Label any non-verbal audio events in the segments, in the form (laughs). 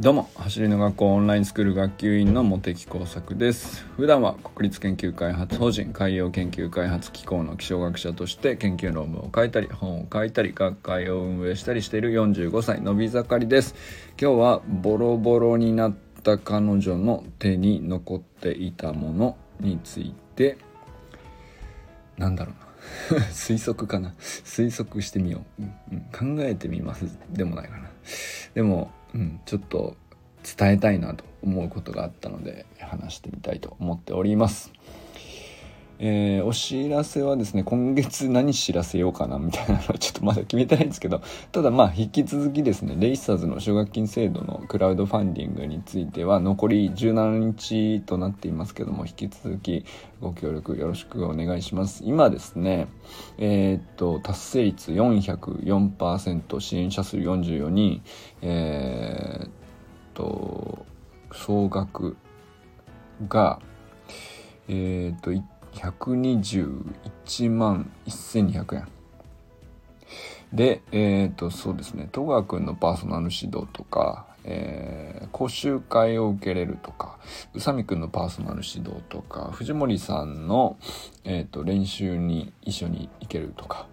どうも走りの学校オンラインスクール学級委員の茂木耕作です。普段は国立研究開発法人海洋研究開発機構の気象学者として研究論文を書いたり本を書いたり学会を運営したりしている45歳のび盛りです。今日はボロボロになった彼女の手に残っていたものについてなんだろうな。(laughs) 推測かな。推測してみよう、うん、考えてみます。でもないかな。でもうん、ちょっと伝えたいなと思うことがあったので話してみたいと思っております。えー、お知らせはですね、今月何知らせようかなみたいなのはちょっとまだ決めてないんですけど、ただまあ引き続きですね、レイサーズの奨学金制度のクラウドファンディングについては残り17日となっていますけども、引き続きご協力よろしくお願いします。今ですね、えー、っと、達成率404%、支援者数44人、えー、っと、総額が、え、っと、121万1200円。で、えっ、ー、と、そうですね、戸川くんのパーソナル指導とか、えー、講習会を受けれるとか、宇佐美くんのパーソナル指導とか、藤森さんの、えっ、ー、と、練習に一緒に行けるとか、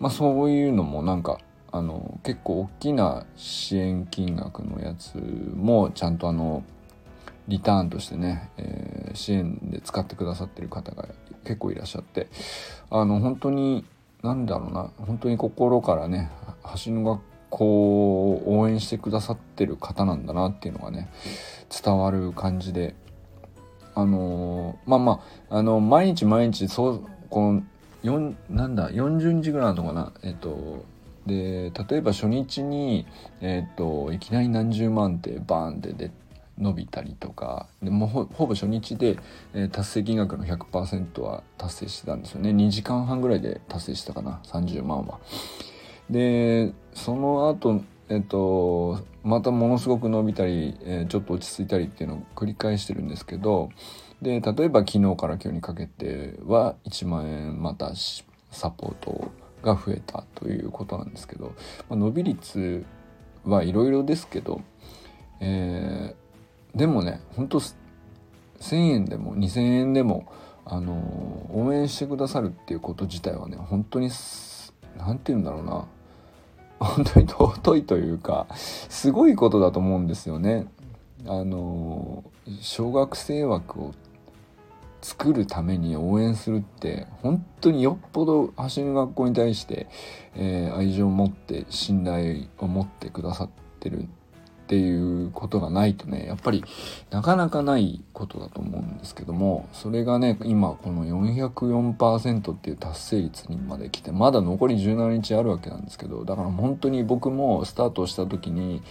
まあそういうのもなんか、あの、結構大きな支援金額のやつもちゃんとあの、リターンとしてね、えー、支援で使ってくださってる方が結構いらっしゃってあの本当に何だろうな本当に心からね橋の学校を応援してくださってる方なんだなっていうのがね伝わる感じであのー、まあまああの毎日毎日そうこの4なんだ40日ぐらいなのかなえっ、とで例えば初日に、えっ、といきなり何十万ってバーンって出伸びたりとかでもほぼ初日で、えー、達成金額の100%は達成してたんですよね2時間半ぐらいで達成したかな30万は。でその後えっとまたものすごく伸びたり、えー、ちょっと落ち着いたりっていうのを繰り返してるんですけどで例えば昨日から今日にかけては1万円またサポートが増えたということなんですけど、まあ、伸び率はいろいろですけど、えー、でもねほんと1,000円でも2,000円でもあの応援してくださるっていうこと自体はね本当に何て言うんだろうな本当に尊いというかすごいことだと思うんですよね。あの小学生枠を作るために応援するって本当によっぽど走る学校に対して、えー、愛情を持って信頼を持ってくださってるっていうことがないとねやっぱりなかなかないことだと思うんですけどもそれがね今この404%っていう達成率にまで来てまだ残り17日あるわけなんですけどだから本当に僕もスタートした時に、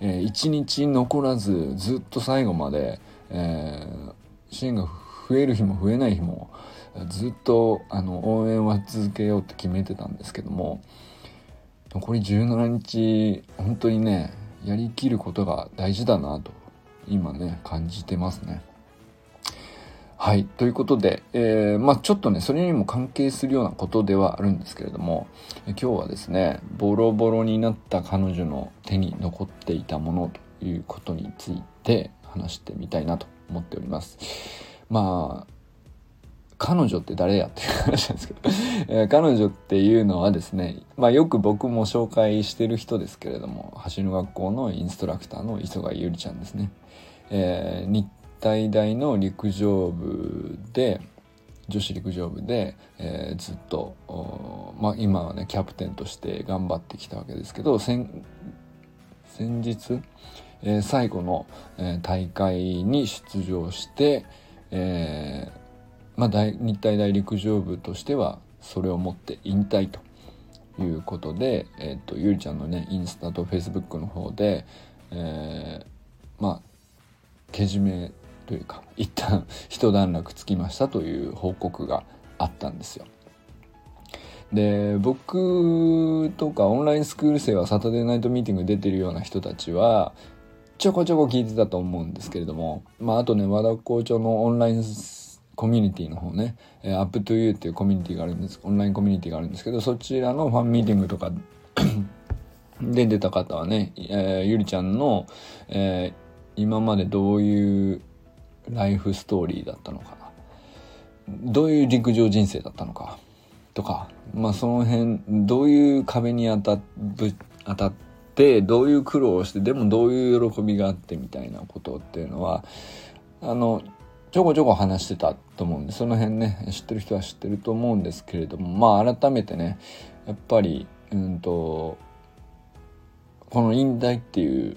えー、1日残らずずっと最後まで、えー、支援が増える日も増えない日もずっとあの応援は続けようって決めてたんですけども残り17日本当にねやりきることが大事だなと今ね感じてますね。はい。ということで、えー、まあちょっとね、それにも関係するようなことではあるんですけれども、今日はですね、ボロボロになった彼女の手に残っていたものということについて話してみたいなと思っております。まあ、彼女って誰やっていう話なんですけど、彼女っていうのはですね、まあよく僕も紹介してる人ですけれども、走る学校のインストラクターの磯貝ゆりちゃんですね。えー、日体大の陸上部で、女子陸上部で、えー、ずっと、まあ今はね、キャプテンとして頑張ってきたわけですけど、先、先日、えー、最後の、えー、大会に出場して、え、まあ、日体大陸上部としてはそれをもって引退ということで、えーと、ゆりちゃんのねインスタとフェイスブックの方で、えー、まあけじめというか (laughs) 一旦一段落つきましたという報告があったんですよ。で僕とかオンラインスクール生はサタデーナイトミーティング出てるような人たちはちょこちょこ聞いてたと思うんですけれどもまああとね和田校長のオンラインスコミュニティの方ね、えー、Up to You っていうコミュニティがあるんです、オンラインコミュニティがあるんですけど、そちらのファンミーティングとか (coughs) で出た方はね、えー、ゆりちゃんの、えー、今までどういうライフストーリーだったのかな。どういう陸上人生だったのか。とかまあその辺どういう壁に当た当たってどういう苦労をしてでもどういう喜びがあってみたいなことっていうのはあのちょこちょこ話してたと思うんでその辺ね知ってる人は知ってると思うんですけれどもまあ改めてねやっぱりうんとこの引退っていう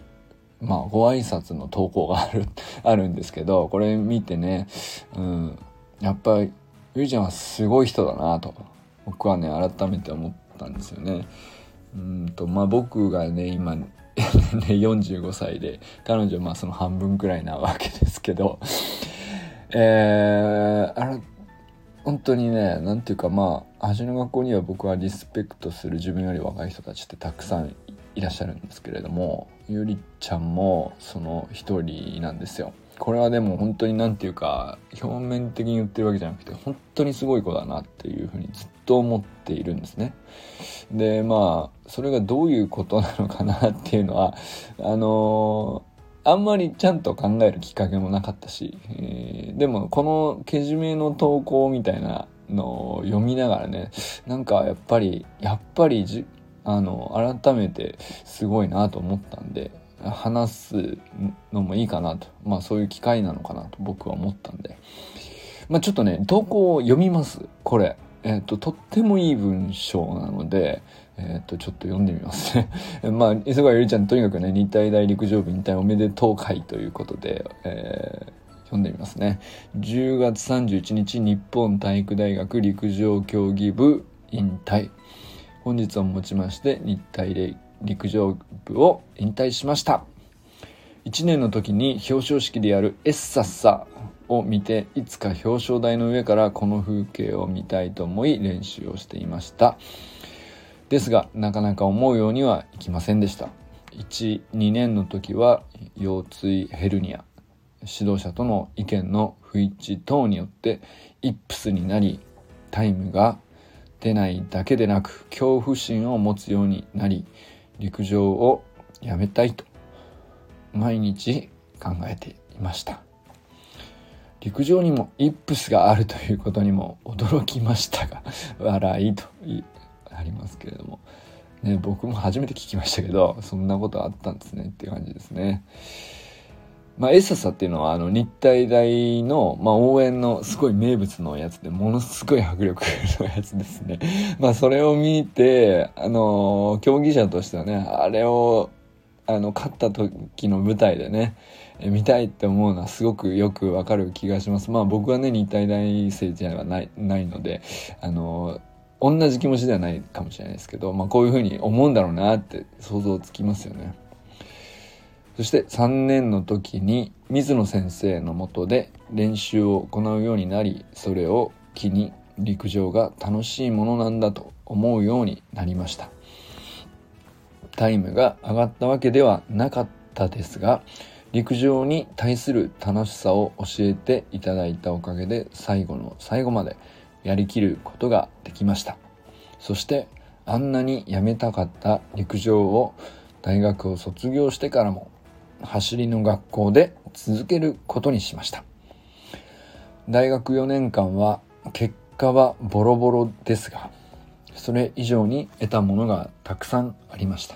まあご挨拶の投稿がある (laughs) あるんですけどこれ見てね、うん、やっぱりゆいちゃんはすごい人だなと僕はね改めて思ったんですよね。うんとまあ僕がね今 (laughs) ね45歳で彼女まあその半分くらいなわけですけどえー、あれ本当にね何ていうかまあ橋の学校には僕はリスペクトする自分より若い人たちってたくさんいらっしゃるんですけれどもゆりちゃんもその一人なんですよ。これはでも本当に何て言うか表面的に言ってるわけじゃなくて本当にすごい子だなっていうふうにずっと思っているんですね。でまあそれがどういうことなのかなっていうのはあのあんまりちゃんと考えるきっかけもなかったし、えー、でもこのけじめの投稿みたいなのを読みながらねなんかやっぱりやっぱりじあの改めてすごいなと思ったんで話すのもいいかなと。まあそういう機会なのかなと僕は思ったんで。まあちょっとね投稿を読みますこれ。えっ、ととってもいい文章なのでえっ、とちょっと読んでみますね。(laughs) まあ磯貝ゆりちゃんとにかくね日体大陸上部引退おめでとう会ということで、えー、読んでみますね。10月31日日本体育大学陸上競技部引退。本日をもちまして日体陸上部を引退しました。1年の時に表彰式でやるエッサッサ。を見ていつか表彰台の上からこの風景を見たいと思い練習をしていました。ですがなかなか思うようにはいきませんでした。12年の時は腰椎ヘルニア。指導者との意見の不一致等によってイップスになりタイムが出ないだけでなく恐怖心を持つようになり陸上をやめたいと毎日考えていました。陸上にもイップスがあるということにも驚きましたが (laughs) 笑いとありますけれども、ね、僕も初めて聞きましたけどそんなことあったんですねって感じですね。まあ、エササっていうのはあの日体大の、まあ、応援のすごい名物のやつでものすごい迫力のやつですね。(laughs) まあそれを見てあの競技者としてはねあれをあの勝った時の舞台でね見たいって思うのはすごくよくわかる気がします。まあ僕はね日体大生じゃないないのであの同じ気持ちではないかもしれないですけど、まあ、こういうふうに思うんだろうなって想像つきますよね。そして3年の時に水野先生のもとで練習を行うようになりそれを機に陸上が楽しいものなんだと思うようになりましたタイムが上がったわけではなかったですが陸上に対する楽しさを教えていただいたおかげで最後の最後までやりきることができました。そしてあんなにやめたかった陸上を大学を卒業してからも走りの学校で続けることにしました。大学4年間は結果はボロボロですがそれ以上に得たものがたくさんありました。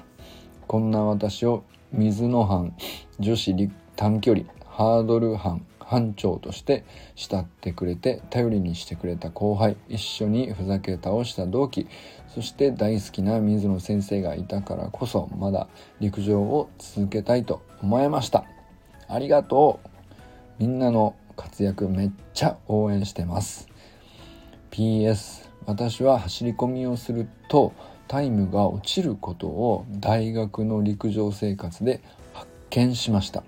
こんな私を水の班女子短距離ハードル班班長として慕ってくれて頼りにしてくれた後輩一緒にふざけ倒した同期そして大好きな水野先生がいたからこそまだ陸上を続けたいと思えました。ありがとうみんなの活躍めっちゃ応援してます。PS 私は走り込みをするとタイムが落ちることを大学の陸上生活で見しました。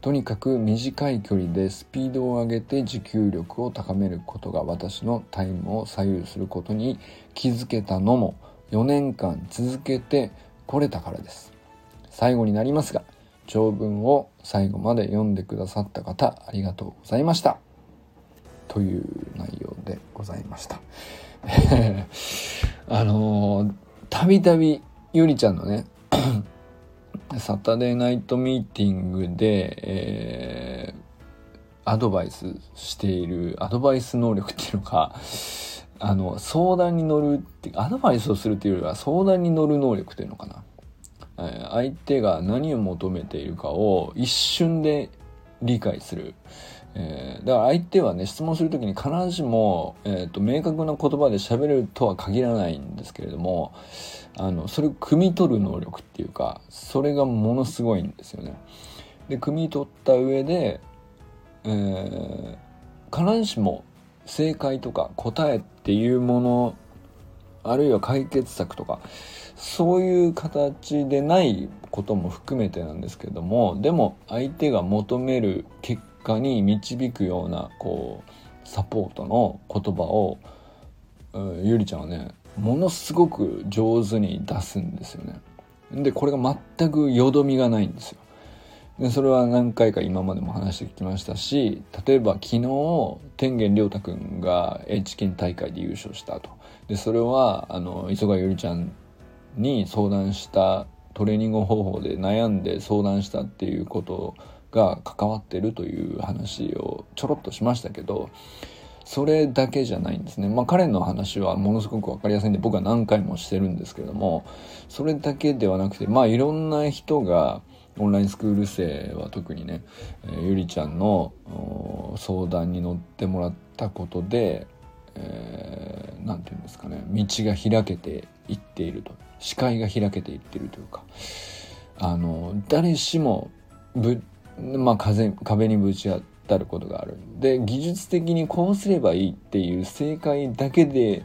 とにかく短い距離でスピードを上げて持久力を高めることが私のタイムを左右することに気づけたのも4年間続けてこれたからです。最後になりますが長文を最後まで読んでくださった方ありがとうございました。という内容でございました。(laughs) あのたびたびゆりちゃんのねサタデーナイトミーティングで、えー、アドバイスしているアドバイス能力っていうのか (laughs) あの相談に乗るってアドバイスをするっていうよりは相談に乗る能力っていうのかな、えー、相手が何を求めているかを一瞬で理解する、えー、だから相手はね質問する時に必ずしも、えーと、明確な言葉で喋るとは限らないんですけれどもあのそれを汲み取る能力っていうかそれがものすごいんですよね。で汲み取った上で、えー、必ずしも正解とか答えっていうものあるいは解決策とかそういう形でないことも含めてなんですけどもでも相手が求める結果に導くようなこうサポートの言葉をゆりちゃんはねものすごく上手に出すんですよね。でこれが全くよどみがないんですよ。でそれは何回か今までも話してきましたし例えば昨日天元亮太くんが愛知県大会で優勝したとでそれはあの磯貝ゆりちゃんに相談したトレーニング方法で悩んで相談したっていうことが関わってるという話をちょろっとしましたけどそれだけじゃないんですね。まあ彼の話はものすごく分かりやすいんで僕は何回もしてるんですけどもそれだけではなくてまあいろんな人がオンラインスクール生は特にね、えー、ゆりちゃんの相談に乗ってもらったことで何、えー、て言うんですかね道が開けていっていると視界が開けていっているというかあの誰しもぶ、まあ、風壁にぶち当たることがあるで技術的にこうすればいいっていう正解だけで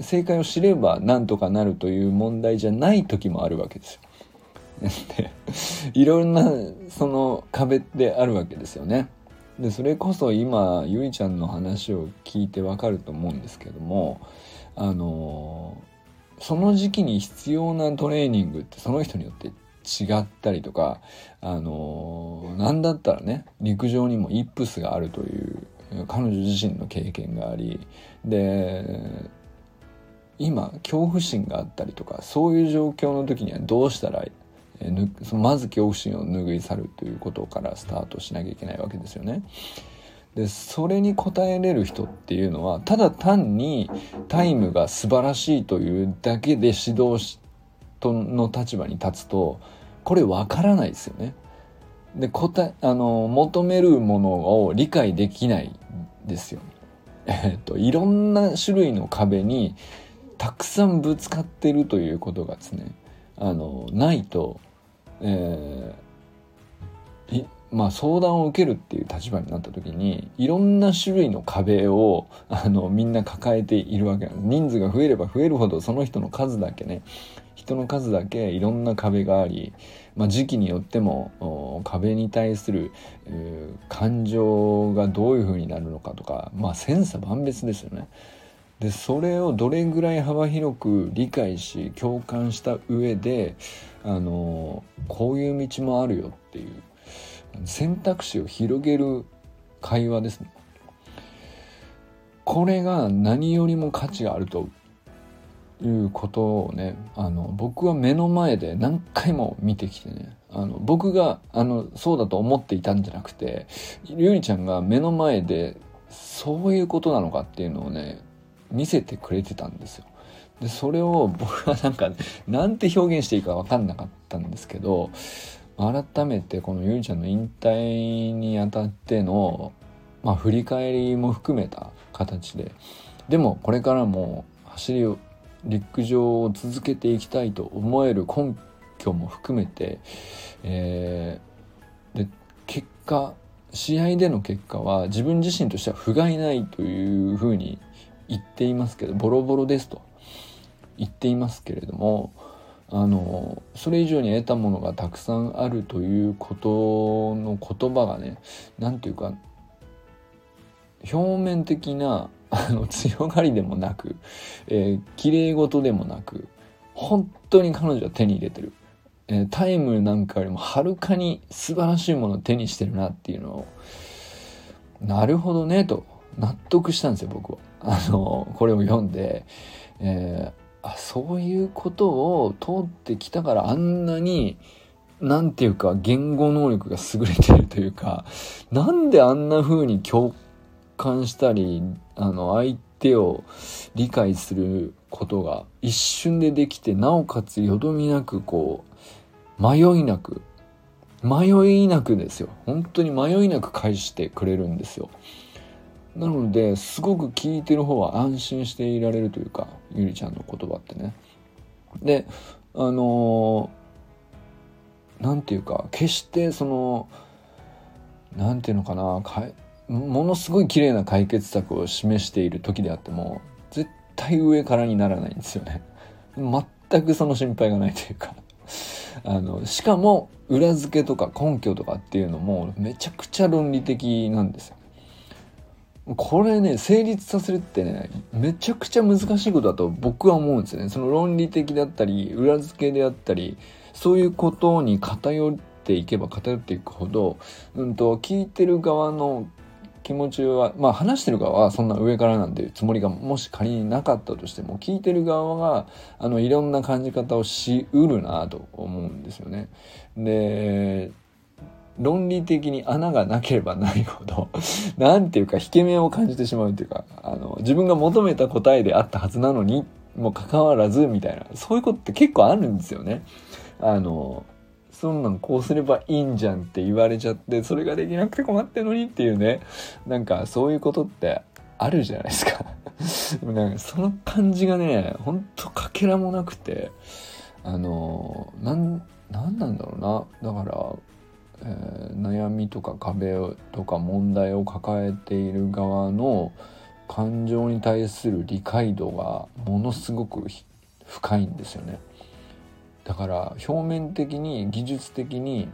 正解を知ればなんとかなるという問題じゃない時もあるわけですよ。(laughs) でいろんなその壁ってあるわけですよね。でそれこそ今ゆいちゃんの話を聞いてわかると思うんですけどもあのその時期に必要なトレーニングってその人によって違ったりとかあの何だったらね陸上にもイップスがあるという彼女自身の経験がありで今恐怖心があったりとかそういう状況の時にはどうしたらまず恐怖心を拭い去るということからスタートしなきゃいけないわけですよね。でそれに応えれる人っていうのはただ単にタイムが素晴らしいというだけで指導しとの立場に立つとこれわからないですよね。で答えあの求めるものを理解できないですよ。(laughs) えっといろんな種類の壁にたくさんぶつかってるということがですねあのないとえー、まあ、相談を受けるっていう立場になった時にいろんな種類の壁をあのみんな抱えているわけなんです人数が増えれば増えるほどその人の数だけね人の数だけいろんな壁があり、まあ、時期によっても壁に対する、感情がどういうふうになるのかとかまあ千差万別ですよね。でそれをどれぐらい幅広く理解し共感した上であのこういう道もあるよっていう選択肢を広げる会話ですねこれが何よりも価値があるということをねあの僕は目の前で何回も見てきてねあの僕があのそうだと思っていたんじゃなくてゆりちゃんが目の前でそういうことなのかっていうのをね見せてくれてたんですよ。でそれを僕はなんかなんて表現していいか分かんなかったんですけど改めてこのゆりちゃんの引退にあたっての、まあ、振り返りも含めた形ででもこれからも走りを陸上を続けていきたいと思える根拠も含めて、えー、で結果試合での結果は自分自身としては不甲斐ないというふうに言っていますけどボロボロですと言っていますけれどもあのそれ以上に得たものがたくさんあるということの言葉がね何て言うか表面的なあの強がりでもなく、えー、綺麗事でもなく本当に彼女は手に入れてる、えー、タイムなんかよりもはるかに素晴らしいものを手にしてるなっていうのをなるほどねと納得したんですよ僕は。あのこれを読んで、えー、あそういうことを通ってきたからあんなになんていうか言語能力が優れてるというかなんであんな風に共感したりあの相手を理解することが一瞬でできてなおかつよどみなくこう迷いなく迷いなくですよ。本当に迷いなく返してくれるんですよ。なのですごく聞いてる方は安心していられるというかゆりちゃんの言葉ってね。であの何て言うか決してその何て言うのかなものすごい綺麗な解決策を示している時であっても絶対上からにならないんですよね。全くその心配がないというか。あのしかも裏付けとか根拠とかっていうのもめちゃくちゃ論理的なんですよ。これね成立させるってねめちゃくちゃ難しいことだと僕は思うんですよね。その論理的であったり裏付けであったりそういうことに偏っていけば偏っていくほど、うんと、聞いてる側の気持ちはまあ話してる側はそんな上からなんていうつもりがもし仮になかったとしても聞いてる側があのいろんな感じ方をしうるなと思うんですよね。で論理的に穴がなければないほど (laughs) 何ていうか引け目を感じてしまうっていうかあの自分が求めた答えであったはずなのにもかかわらずみたいなそういうことって結構あるんですよね。あのそんなんこうすればいいんじゃんって言われちゃってそれができなくて困ってんのにっていうねなんかそういうことってあるじゃないですか (laughs) なんかその感じがねほんとかけらもなくてあのなんなんなんだろうなだからえー、悩みとか壁とか問題を抱えている側の感情に対する理解度がものすごく深いんですよね。だから表面的に技術的に、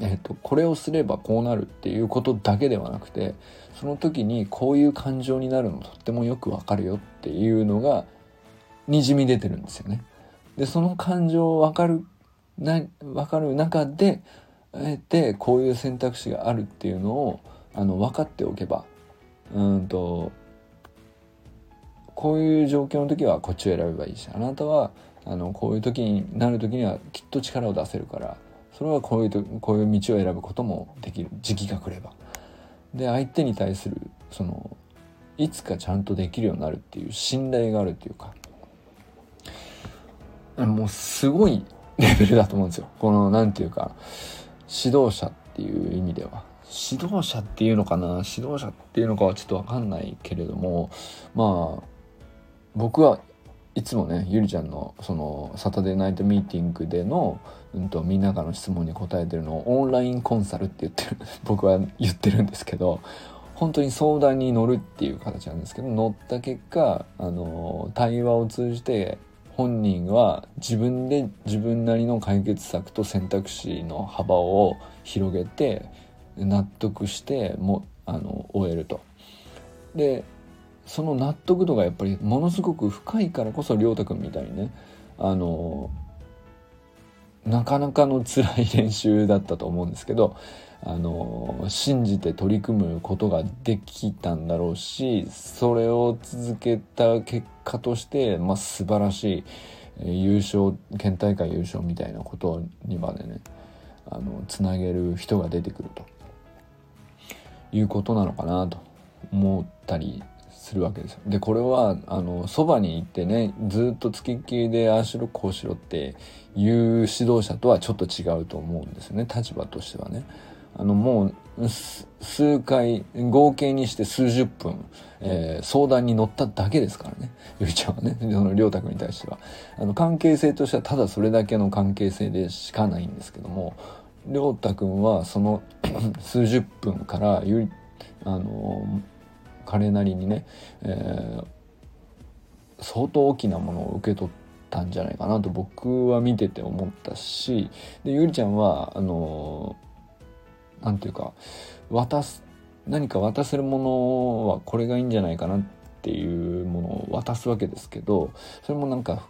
えーと、これをすればこうなるっていうことだけではなくてその時にこういう感情になるのとってもよくわかるよっていうのがにじみ出てるんですよね。でその感情をわかるな分かる中でえてこういう選択肢があるっていうのをあの分かっておけばうんとこういう状況の時はこっちを選べばいいしあなたはあのこういう時になる時にはきっと力を出せるからそれはこういうとこういう道を選ぶこともできる時期が来れば。で相手に対するそのいつかちゃんとできるようになるっていう信頼があるっていうかもうすごいレベルだと思うんですよ。この何て言うか指導者っていう意味では指導者っていうのかな？指導者っていうのかはちょっと分かんないけれどもまあ僕はいつもねゆりちゃんのそのサタデーナイトミーティングでの、うんと、みんなからの質問に答えてるのをオンラインコンサルって言ってる (laughs) 僕は言ってるんですけど本当に相談に乗るっていう形なんですけど乗った結果あの対話を通じて本人は自分で自分なりの解決策と選択肢の幅を広げて納得してもあの終えると。でその納得度がやっぱりものすごく深いからこそ亮太君みたいにねあのなかなかの辛い練習だったと思うんですけどあの信じて取り組むことができたんだろうしそれを続けた結果として、まあ、素晴らしい優勝県大会優勝みたいなことにまでねあのつなげる人が出てくるということなのかなと思ったりするわけですよ。でこれはあのそばに行ってねずっとつきっきりでああしろこうしろっていう指導者とはちょっと違うと思うんですよね立場としてはね。あのもう数回合計にして数十分、えー、相談に乗っただけですからねゆりちゃんはねその亮太君に対してはあの関係性としてはただそれだけの関係性でしかないんですけども亮太君はその (clears throat) 数十分からゆりあの彼なりにね、えー、相当大きなものを受け取ったんじゃないかなと僕は見てて思ったしでゆりちゃんはあの何て言うか渡す何か渡せるものはこれがいいんじゃないかなっていうものを渡すわけですけどそれもなんか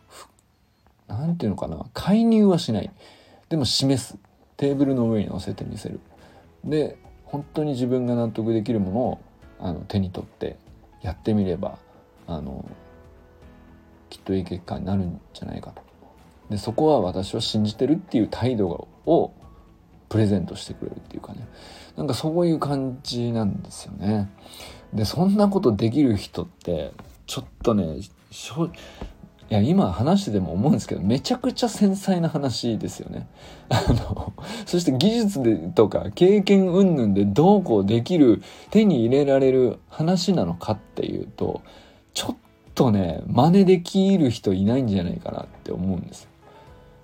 何て言うのかな介入はしない。でも示す。テーブルの上に乗せてみせる。で本当に自分が納得できるものをあの手に取ってやってみればあのきっといい結果になるんじゃないかと。でそこは私は信じてるっていう態度をプレゼントしてくれるっていうかね。なんかそういう感じなんですよね。でそんなことできる人ってちょっとねいや、今話してても思うんですけど、めちゃくちゃ繊細な話ですよね。(laughs) あの、そして技術でとか経験云々でどうこうできる、手に入れられる話なのかっていうと、ちょっとね、真似できる人いないんじゃないかなって思うんですよ。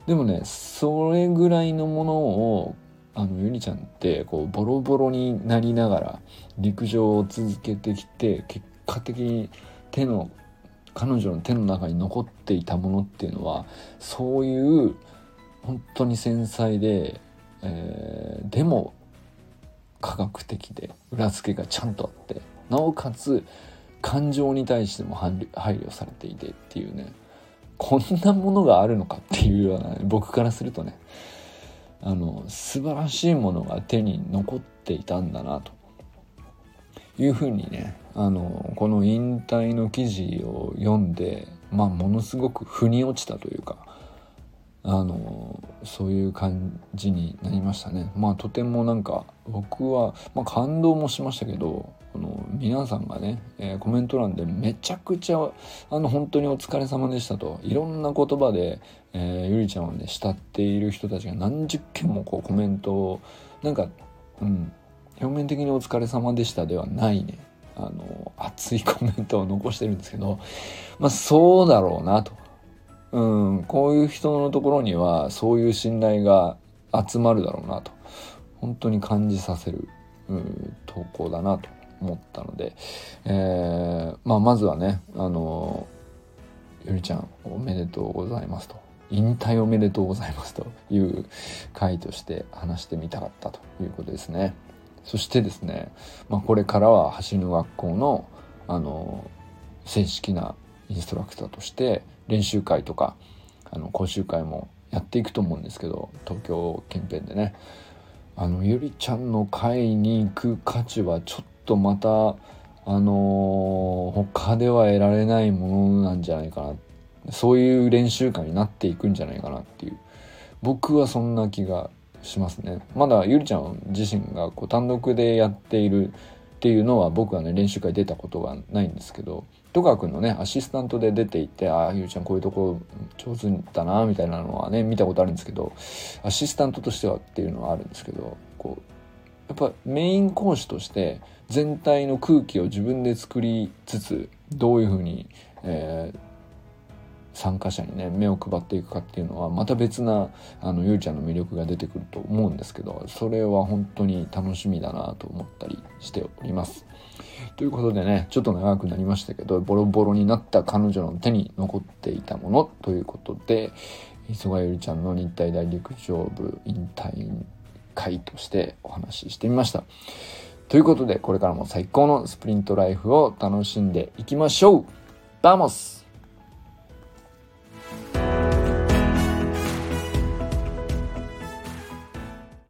でもね、それぐらいのものを、あの、ゆりちゃんって、こう、ボロボロになりながら陸上を続けてきて、結果的に手の彼女の手の中に残っていたものっていうのはそういう本当に繊細で、えー、でも科学的で裏付けがちゃんとあってなおかつ感情に対しても配慮されていてっていうねこんなものがあるのかっていうような、ね、僕からするとねあの素晴らしいものが手に残っていたんだなというふうにねあのこの引退の記事を読んで、まあ、ものすごく腑に落ちたというかあのそういう感じになりましたね。まあとてもなんか僕は、まあ、感動もしましたけどこの皆さんがね、えー、コメント欄でめちゃくちゃあの本当にお疲れ様でしたといろんな言葉で、えー、ゆりちゃんをね慕っている人たちが何十件もこうコメントをなんかうん表面的にお疲れ様でしたではないねあの熱いコメントを残してるんですけどまあそうだろうなと、うん、こういう人のところにはそういう信頼が集まるだろうなと。本当に感じさせる、うん、投稿だなと思ったので、えー、まあ、まずはねあのゆりちゃんおめでとうございますと。引退おめでとうございますという回として話してみたかったということですね。そしてですね、まあ、これからは走る学校のあの正式なインストラクターとして練習会とかあの講習会もやっていくと思うんですけど東京近辺でね。あのゆりちゃんの会に行く価値はちょっとまたあの他では得られないものなんじゃないかな。そういう練習会になっていくんじゃないかなっていう。僕はそんな気がしますね。まだゆりちゃん自身がこう単独でやっているっていうのは僕はね練習会出たことがないんですけど戸川君のねアシスタントで出ていてああゆりちゃんこういうとこ上手だなみたいなのはね見たことあるんですけどアシスタントとしてはっていうのはあるんですけどこうやっぱメイン講師として全体の空気を自分で作りつつどういうふうに、えー、参加者にね目を配っていくかっていうのはまた別なあのゆうちゃんの魅力が出てくると思うんですけどそれは本当に楽しみだなと思ったりしております。ということでねちょっと長くなりましたけどボロボロになった彼女の手に残っていたものということで磯貝ゆりちゃんの日体大陸上部引退回としてお話ししてみました。ということでこれからも最高のスプリントライフを楽しんでいきましょう vamos